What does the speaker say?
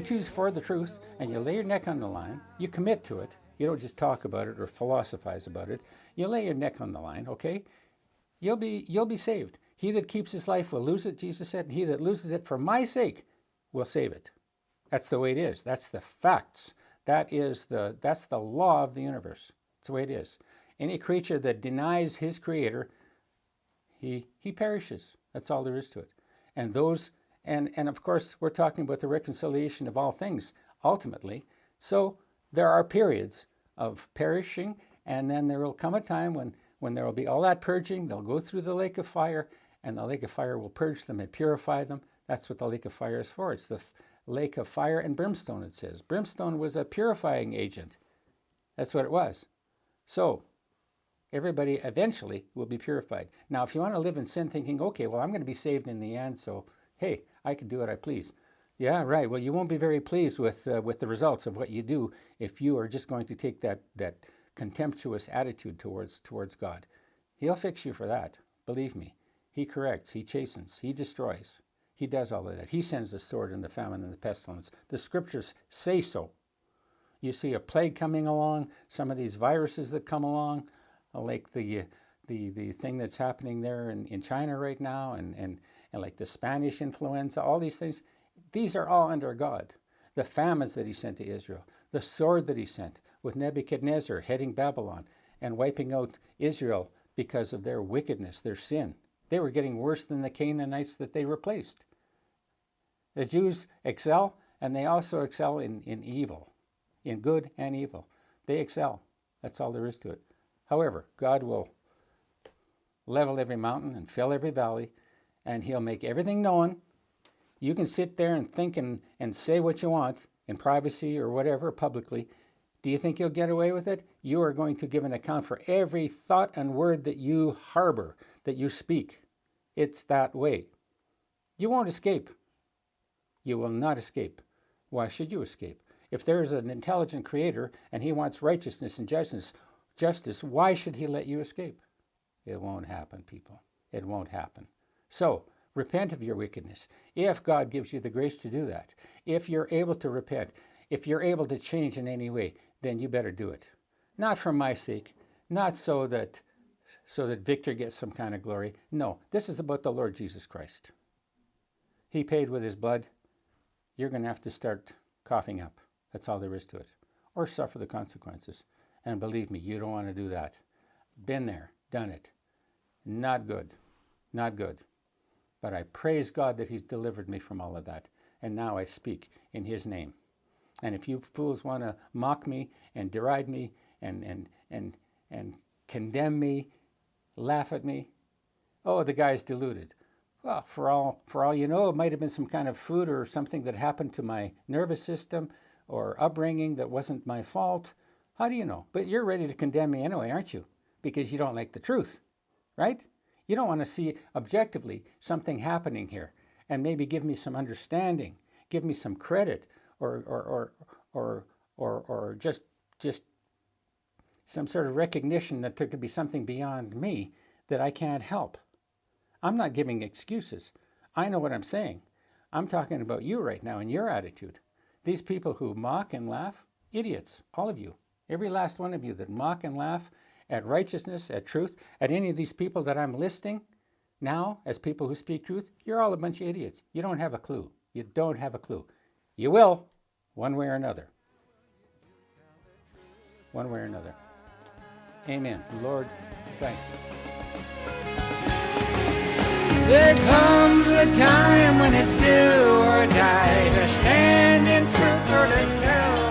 choose for the truth and you lay your neck on the line, you commit to it. You don't just talk about it or philosophize about it. You lay your neck on the line, okay? You'll be you'll be saved. He that keeps his life will lose it, Jesus said. and He that loses it for my sake will save it. That's the way it is. That's the facts. That is the that's the law of the universe. That's the way it is. Any creature that denies his creator, he he perishes. That's all there is to it. And those and and of course we're talking about the reconciliation of all things ultimately. So there are periods of perishing, and then there will come a time when when there will be all that purging. They'll go through the lake of fire, and the lake of fire will purge them and purify them. That's what the lake of fire is for. It's the lake of fire and brimstone, it says. Brimstone was a purifying agent. That's what it was. So, everybody eventually will be purified. Now, if you want to live in sin thinking, okay, well, I'm going to be saved in the end, so hey, I can do what I please. Yeah, right. Well, you won't be very pleased with, uh, with the results of what you do if you are just going to take that, that contemptuous attitude towards, towards God. He'll fix you for that. Believe me. He corrects, he chastens, he destroys. He does all of that. He sends the sword and the famine and the pestilence. The scriptures say so. You see a plague coming along, some of these viruses that come along, uh, like the, the, the thing that's happening there in, in China right now, and, and, and like the Spanish influenza, all these things, these are all under God. The famines that he sent to Israel, the sword that he sent with Nebuchadnezzar heading Babylon and wiping out Israel because of their wickedness, their sin. They were getting worse than the Canaanites that they replaced. The Jews excel, and they also excel in, in evil, in good and evil. They excel. That's all there is to it. However, God will level every mountain and fill every valley, and He'll make everything known. You can sit there and think and, and say what you want in privacy or whatever publicly. Do you think you'll get away with it? You are going to give an account for every thought and word that you harbor, that you speak. It's that way. You won't escape. You will not escape. Why should you escape? If there is an intelligent creator and he wants righteousness and justice, justice, why should he let you escape? It won't happen, people. It won't happen. So, repent of your wickedness. If God gives you the grace to do that, if you're able to repent, if you're able to change in any way, then you better do it. Not for my sake, not so that so that Victor gets some kind of glory. No, this is about the Lord Jesus Christ. He paid with his blood. You're going to have to start coughing up. That's all there is to it. Or suffer the consequences. And believe me, you don't want to do that. Been there, done it. Not good. Not good. But I praise God that He's delivered me from all of that. And now I speak in His name. And if you fools want to mock me and deride me and, and, and, and condemn me laugh at me. Oh, the guy's deluded. Well, for all, for all you know, it might have been some kind of food or something that happened to my nervous system or upbringing that wasn't my fault. How do you know? But you're ready to condemn me anyway, aren't you? Because you don't like the truth, right? You don't want to see objectively something happening here and maybe give me some understanding, give me some credit, or, or, or, or, or, or just, just some sort of recognition that there could be something beyond me that I can't help. I'm not giving excuses. I know what I'm saying. I'm talking about you right now and your attitude. These people who mock and laugh, idiots, all of you, every last one of you that mock and laugh at righteousness, at truth, at any of these people that I'm listing now as people who speak truth, you're all a bunch of idiots. You don't have a clue. You don't have a clue. You will, one way or another. One way or another. Amen. Lord, thank you. There comes a time when it's do or die to stand in truth or to tell.